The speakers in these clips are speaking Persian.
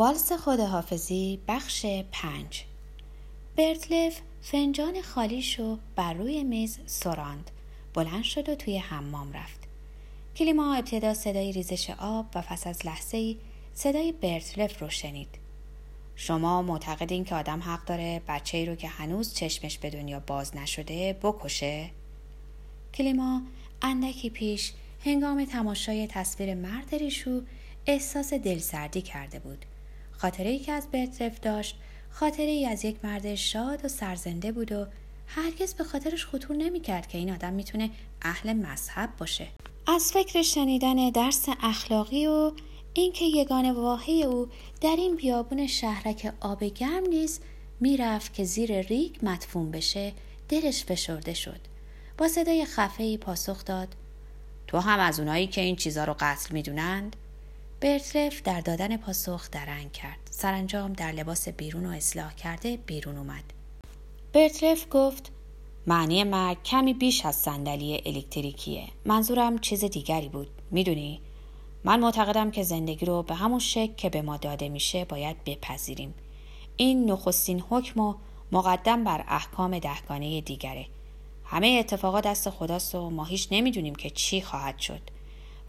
والس خداحافظی بخش پنج. برتلف فنجان خالیشو بر روی میز سراند. بلند شد و توی حمام رفت. کلیما ابتدا صدای ریزش آب و پس از لحظه ای صدای برتلف رو شنید. شما معتقدین که آدم حق داره بچه ای رو که هنوز چشمش به دنیا باز نشده بکشه؟ کلیما اندکی پیش هنگام تماشای تصویر مرد ریشو احساس دلسردی کرده بود. خاطره ای که از برترف داشت خاطره ای از یک مرد شاد و سرزنده بود و هرگز به خاطرش خطور نمی‌کرد که این آدم می‌تونه اهل مذهب باشه. از فکر شنیدن درس اخلاقی و اینکه یگان واهی او در این بیابون شهرک آب گرم نیز می‌رفت که زیر ریگ مدفون بشه دلش فشرده شد. با صدای خفه ای پاسخ داد تو هم از اونایی که این چیزا رو قتل می‌دونند؟ برتلف در دادن پاسخ درنگ کرد. سرانجام در لباس بیرون و اصلاح کرده بیرون اومد. برتلف گفت معنی مرگ کمی بیش از صندلی الکتریکیه. منظورم چیز دیگری بود. می‌دونی؟ من معتقدم که زندگی رو به همون شکل که به ما داده میشه باید بپذیریم. این نخستین حکم و مقدم بر احکام دهگانه دیگره. همه اتفاقات دست خداست و ما هیچ نمی‌دونیم که چی خواهد شد.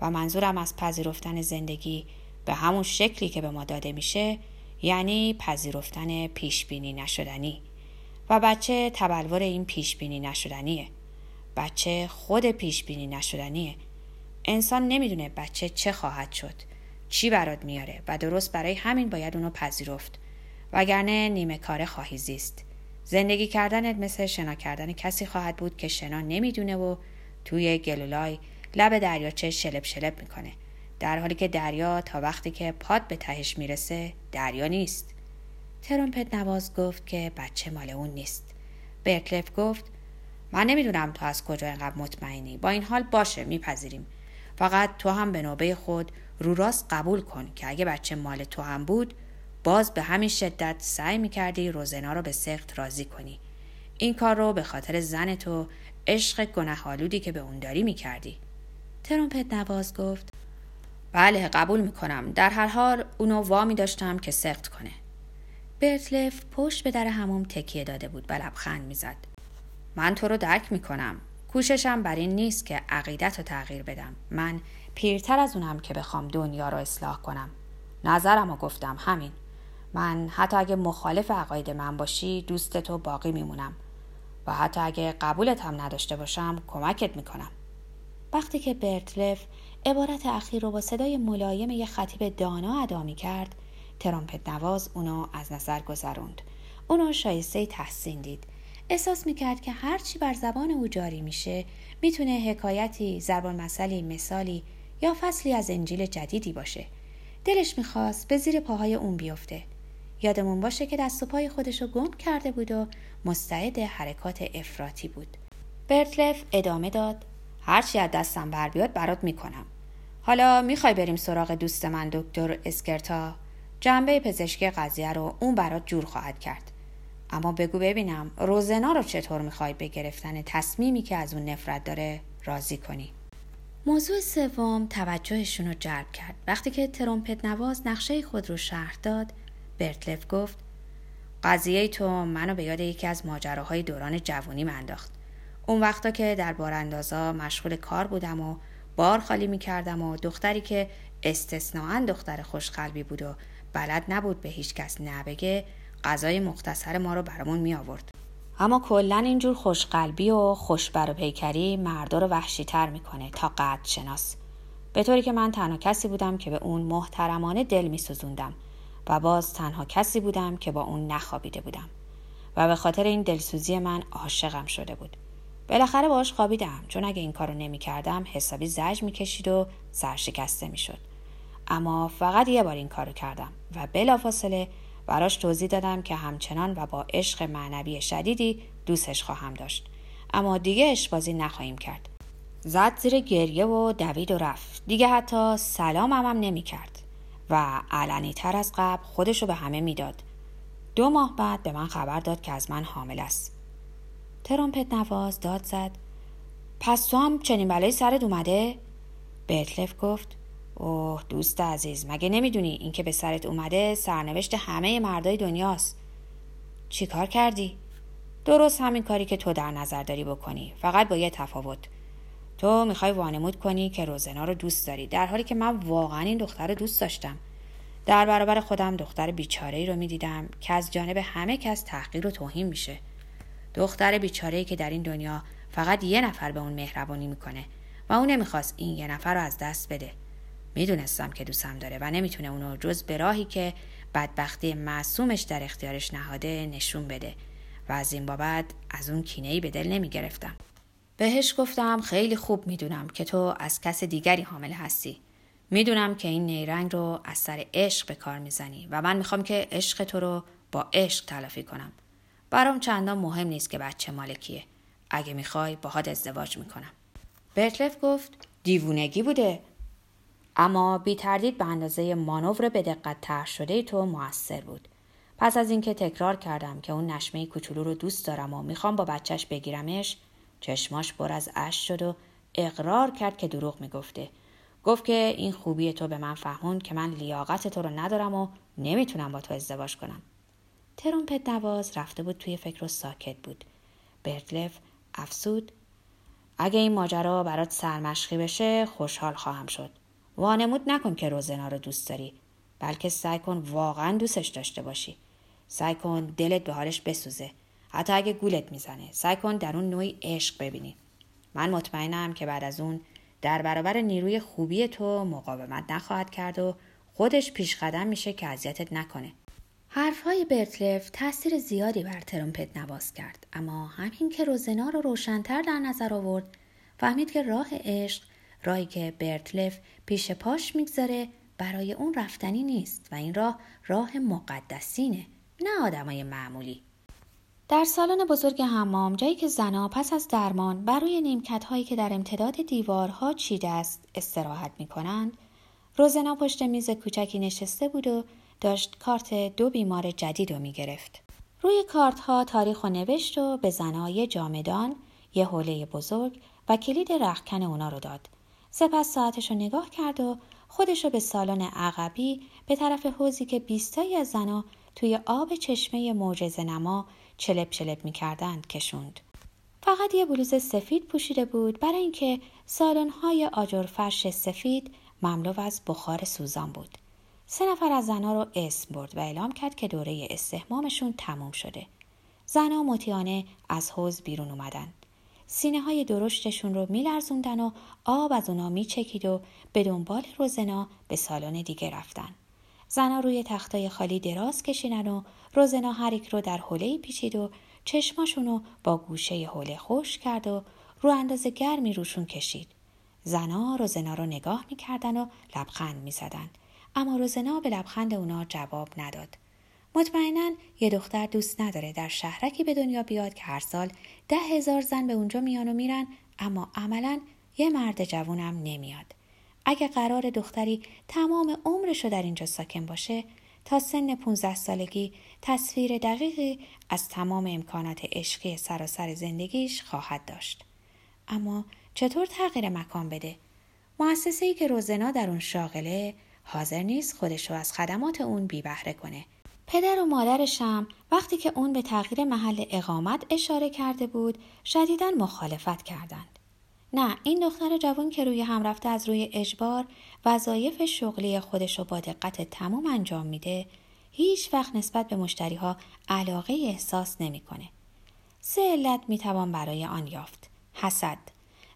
و منظورم از پذیرفتن زندگی به همون شکلی که به ما داده میشه یعنی پذیرفتن پیشبینی نشدنی. و بچه تبلور این پیشبینی نشدنیه. بچه خود پیشبینی نشدنیه. انسان نمی‌دونه بچه چه خواهد شد چی برات میاره و درست برای همین باید اونو پذیرفت. وگرنه نیمه کاره خواهی زیست. زندگی کردنت مثل شنا کردن کسی خواهد بود که شنا نمی‌دونه و توی گلولای لب دریاچه شلب شلب می‌کنه. در حالی که دریا تا وقتی که پاد به تهش می‌رسه دریا نیست. ترومپت نواز گفت که بچه مال اون نیست. برکلف گفت من نمی‌دونم تو از کجا اینقدر مطمئنی. با این حال باشه میپذیریم. فقط تو هم به نوبه خود رو راست قبول کن که اگه بچه مال تو هم بود باز به همین شدت سعی می‌کردی روزنا رو به سخت راضی کنی. این کار رو به خاطر زن تو عشق گنهالودی که به اون داری می‌کردی. ترومپت نواز گفت بله قبول می‌کنم. در هر حال اونو وامی داشتم که سخت کنه. برتلف پشت به در هموم تکیه داده بود و لبخند می‌زد. من تو رو درک می‌کنم. کوششم بر این نیست که عقیدت رو تغییر بدم. من پیرتر از اونم که بخوام دنیا رو اصلاح کنم. نظرم رو گفتم همین. من حتی اگه مخالف عقاید من باشی دوست تو باقی میمونم. و حتی اگه قبولت هم نداشته باشم کمکت می‌کنم. وقتی که برتلف عبارت اخیر رو با صدای ملایم یک خطیب دانا ادا می کرد ترامپت نواز اونو از نظر گذروند. اونو شایسته تحسین دید. احساس می‌کرد که هرچی بر زبان او جاری میشه می‌تونه حکایتی زربان مسئلی مثالی یا فصلی از انجیل جدیدی باشه. دلش می‌خواست به زیر پاهای اون بیفته. یادمون باشه که دست و پای خودشو گم کرده بود و مستعد حرکات افراطی بود. برتلف ادامه داد. هرچی از دستم بر بیاد برات می‌کنم. حالا می‌خوای بریم سراغ دوست من دکتر اسکرتا؟ جنبه پزشکی قضیه رو اون برات جور خواهد کرد. اما بگو ببینم روزنا رو چطور می‌خوای به گرفتن تصمیمی که از اون نفرت داره راضی کنی؟ موضوع سوم توجهشون رو جلب کرد. وقتی که ترومپت نواز نقشه خود رو شرح داد برتلف گفت قضیه تو منو به یاد یکی از ماجراهای دوران جوانی انداخت. اون وقتا که در باراندازا مشغول کار بودم و بار خالی می کردم و دختری که استثناعا دختر خوشقلبی بود و بلد نبود به هیچ کس نبگه غذای مختصر ما رو برامون می آورد. اما کلا اینجور خوشقلبی و خوشبر و پیکری مردا رو تر می‌کنه تا قد شناس به طوری که من تنها کسی بودم که به اون محترمانه دل می سزوندم و باز تنها کسی بودم که با اون نخوابیده بودم و به خاطر این دلسوزی من عاشقم شده بود بالاخره باش خوابیدم. چون اگه این کارو نمی‌کردم حسابی زج می‌کشید و سرشکسته می‌شد. اما فقط یه بار این کارو کردم و بلافاصله براش توضیح دادم که همچنان و با عشق معنوی شدیدی دوستش خواهم داشت. اما دیگه بازی نخواهیم کرد. زد زیر گریه و دوید و رفت. دیگه حتی سلام هم, هم نمی کرد و علنی تر از قبل خودشو به همه می‌داد. دو ماه بعد به من خبر داد که از من حامل است. ترومپت نواز داد زد. پس تو هم چنین بلایی سرت اومده؟ برتلف گفت. اوه دوست عزیز مگه نمی‌دونی اینکه به سرت اومده سرنوشت همه مردای دنیاست؟ چی کار کردی؟ درست همین کاری که تو در نظر داری بکنی. فقط با یه تفاوت. تو می‌خوای وانمود کنی که روزنا رو دوست داری در حالی که من واقعا این دختر رو دوست داشتم. در برابر خودم دختر بیچاره ای رو می‌دیدم که از جانب همه کس تحقیر و توهین میشه. دختر بیچاره که در این دنیا فقط یه نفر به اون مهربانی می‌کنه و اون نمی‌خواست این یه نفر رو از دست بده. می‌دونستم که دوستم داره و نمی‌تونه اونو جز به راهی که بدبختی معصومش در اختیارش نهاده نشون بده و از این بابت از اون کینه به دل نمی‌گرفتم. بهش گفتم خیلی خوب می‌دونم که تو از کس دیگری حامل هستی. می‌دونم که این نیرنگ رو از سر عشق به کار می‌زنی و من می‌خوام که عشق تو رو با عشق تلافی کنم. برام چندان مهم نیست که بچه مالکیه اگه می‌خوای باهات ازدواج می‌کنم. برتلف گفت دیوونگی بوده. اما بی تردید به اندازه مانور به دقت طرح شده تو موثر بود. پس از اینکه تکرار کردم که اون نشمه کوچولو رو دوست دارم و می‌خوام با بچهش بگیرمش چشماش بر از اش شد و اقرار کرد که دروغ می‌گفته. گفت که این خوبی تو به من فهمون که من لیاقت تو رو ندارم و نمی‌تونم با تو ازدواج کنم. ترومپت نواز رفته بود توی فکر و ساکت بود. برتلف افسود اگه این ماجرا برات سرمشقی بشه خوشحال خواهم شد. وانمود نکن که روزنا رو دوست داری بلکه سعی کن واقعا دوستش داشته باشی. سعی کن دلت به حالش بسوزه. حتی اگه گولت می‌زنه سعی کن در اون نوعی عشق ببینی. من مطمئنم که بعد از اون در برابر نیروی خوبی تو مقاومت نخواهد کرد و خودش پیش قدم میشه که اذیتت نکنه. حرفهای برتلف تاثیر زیادی بر ترومپت نواز کرد اما همین که روزنا رو روشنتر در نظر آورد فهمید که راه عشق راهی که برتلف پیش پاش می‌گذاره برای اون رفتنی نیست و این راه راه مقدسینه نه آدمای معمولی. در سالن بزرگ حمام جایی که زنا پس از درمان برای نیمکت هایی که در امتداد دیوارها چیده است استراحت می کنند روزنا پشت میز کوچکی نشسته بود و داشت کارت دو بیمار جدید رو می گرفت. روی کارت ها تاریخ و نوشت و به زنای جامدان یه حوله بزرگ و کلید رخکن اونا رو داد. سپس ساعتش رو نگاه کرد و خودش رو به سالن عقبی به طرف حوزی که بیستایی از زنا توی آب چشمه معجزه نما چلپ چلپ می‌کردند کشوند. فقط یه بلوز سفید پوشیده بود برای اینکه سالن‌های آجر فرش سفید مملو از بخار سوزان بود. سه نفر از زنها رو اسم برد و اعلام کرد که دوره استحمامشون تموم شده. زنها مطیانه از حوز بیرون اومدن. سینه های درشتشون رو میلرزوندن و آب از اونا میچکید و به دنبال روزنا به سالن دیگه رفتن. زنها روی تختای خالی دراز کشیدن و روزنا هر یک رو در حوله پیچید و چشماشونو با گوشه حوله خوش کرد و رو اندازه گرمی روشون کشید. زنا روزنا رو نگاه می‌کردن و لبخند می‌زدن. اما روزنا به لبخند اونا جواب نداد. مطمئنا یه دختر دوست نداره در شهرکی به دنیا بیاد که هر سال ده هزار زن به اونجا میان و میرن اما عملا یه مرد جوونم نمیاد. اگه قرار دختری تمام عمرشو در اینجا ساکن باشه تا سن 15 سالگی تصویر دقیقی از تمام امکانات عشقی سراسر زندگیش خواهد داشت. اما چطور تغییر مکان بده؟ مؤسسه ای که روزنا در اون شاغله حاضر نیست خودش رو از خدمات اون بی بهره کنه. پدر و مادرشم وقتی که اون به تغییر محل اقامت اشاره کرده بود شدیدا مخالفت کردند. نه این دختر جوان که روی هم رفته از روی اجبار وظایف شغلی خودش رو با دقت تمام انجام میده هیچ وقت نسبت به مشتری ها علاقه احساس نمی‌کنه. سه علت می‌توان برای آن یافت. حسد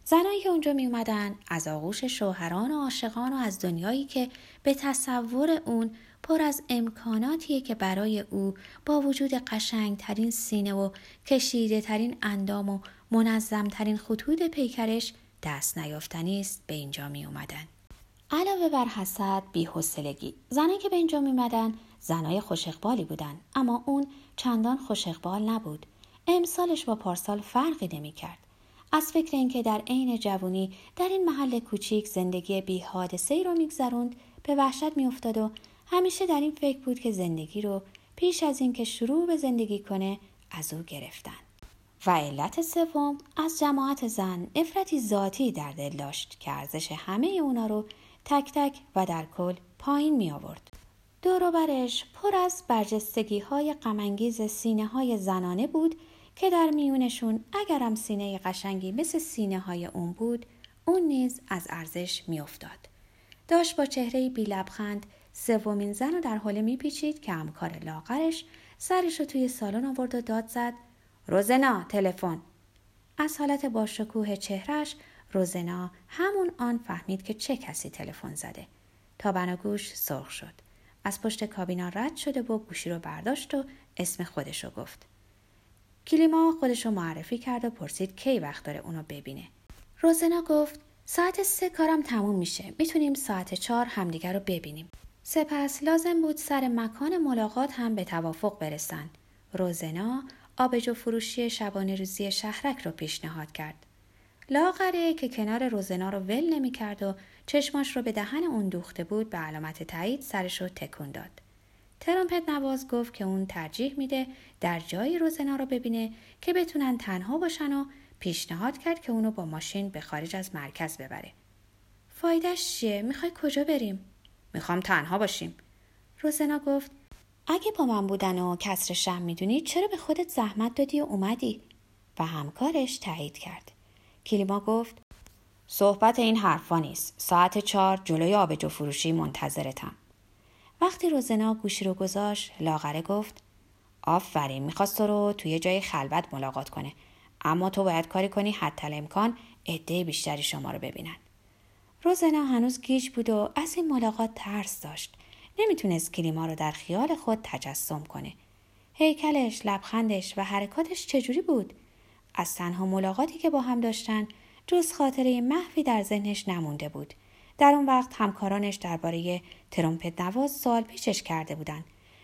زنایی که اونجا می اومدن از آغوش شوهران و عاشقان و از دنیایی که به تصور اون پر از امکاناتیه که برای او با وجود قشنگترین سینه و کشیده ترین اندام و منظم ترین خطوط پیکرش دست نیافتنی است به اینجا می اومدن. علاوه بر حسد بیحسلگی زنایی که به اینجا می اومدن زنای خوشقبالی بودن اما اون چندان خوشقبال نبود امسالش با پارسال فرقی نمی کرد. از فکر اینکه در عین جوونی در این محل کوچیک زندگی بی حادثه ای رو میگذروند به وحشت میافتاد و همیشه در این فکر بود که زندگی رو پیش از اینکه شروع به زندگی کنه از او گرفتن و علت سوم از جماعت زن نفرتی ذاتی در دل داشت که ارزش همه اونا رو تک تک و در کل پایین می آورد. دوروبرش پر از برجستگی های غمانگیز سینه های زنانه بود که در میونشون اگرم سینه قشنگی مثل سینه های اون بود اون نیز از ارزش میافتاد. داشت با چهره بی لبخند سومین زن رو در حال میپیچید که همکار لاغرش سرش رو توی سالن آورد و داد زد روزنا تلفن. از حالت با شکوه چهرش روزنا همون آن فهمید که چه کسی تلفن زده. تا بناگوش سرخ شد. از پشت کابینا رد شده و گوشی رو برداشت و اسم خودش رو گفت. کلیما خودش رو معرفی کرد و پرسید کی وقت داره اونو ببینه. روزنا گفت ساعت سه کارم تموم میشه. می‌تونیم ساعت چهار همدیگر رو ببینیم. سپس لازم بود سر مکان ملاقات هم به توافق برسند روزنا آبجو فروشی شبانه روزی شهرک رو پیشنهاد کرد. لاغره که کنار روزنا رو ول نمی کرد و چشماش رو به دهن اون دوخته بود به علامت تایید سرش رو تکون داد. ترامپت نواز گفت که اون ترجیح میده در جایی روزنا رو ببینه که بتونن تنها باشن و پیشنهاد کرد که اونو با ماشین به خارج از مرکز ببره. فایدهش چیه؟ می‌خوای کجا بریم؟ می‌خوام تنها باشیم. روزنا گفت اگه با من بودن و کسر شم می‌دونی چرا به خودت زحمت دادی و اومدی؟ و همکارش تایید کرد. کلیما گفت صحبت این حرفا نیست. ساعت چهار جلوی آبجو فروشی منتظرتم. وقتی روزنا گوشی رو گذاشت لاغره گفت آفرین می‌خواست تو رو توی جای خلوت ملاقات کنه. اما تو باید کاری کنی حتی امکان عده بیشتری شما رو ببینن. روزنا هنوز گیج بود و از این ملاقات ترس داشت. نمی‌تونست کلیما رو در خیال خود تجسم کنه. هیکلش لبخندش و حرکاتش چجوری بود؟ از تنها ملاقاتی که با هم داشتن جز خاطره محوی در ذهنش نمونده بود. در اون وقت همکارانش درباره ترومپت نواز سوال پیشش کرده بودن.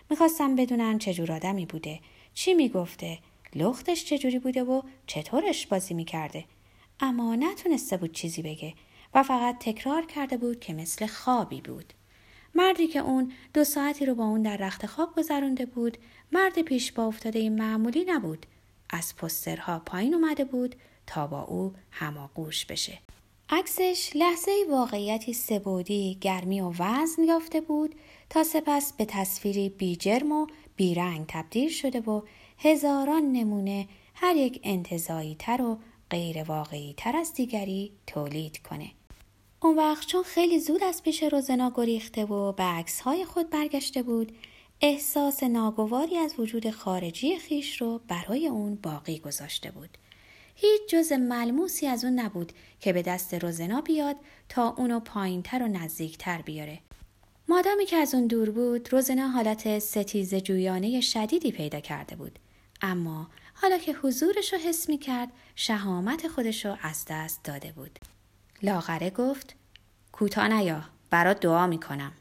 می‌خواستم بدونن چجور آدمی بوده. چی می‌گفته؟ لختش چجوری بوده و چطورش بازی می‌کرده؟ اما نتونسته بود چیزی بگه و فقط تکرار کرده بود که مثل خوابی بود. مردی که اون دو ساعتی رو با اون در رخت خواب گذرونده بود مرد پیش با افتاده معمولی نبود. از پسترها پایین اومده بود تا با او هماغوش بشه. عکسش لحظه واقعیتی سبودی گرمی و وزن یافته بود تا سپس به تصویری بی جرم و بیرنگ تبدیل شده و هزاران نمونه هر یک انتظایی تر و غیر واقعی تر از دیگری تولید کنه. اون وقت چون خیلی زود از پیش روزنا گریخته و به عکس های خود برگشته بود احساس ناگواری از وجود خارجی خیش رو برای اون باقی گذاشته بود. هیچ جز ملموسی از اون نبود که به دست روزنا بیاد تا اونو پایینتر و نزدیکتر بیاره. مادامی که از اون دور بود روزنا حالت ستیز جویانه شدیدی پیدا کرده بود. اما حالا که حضورش رو حس می کرد شهامت خودش رو از دست داده بود. لاغره گفت کوتا نیا برات دعا می‌کنم.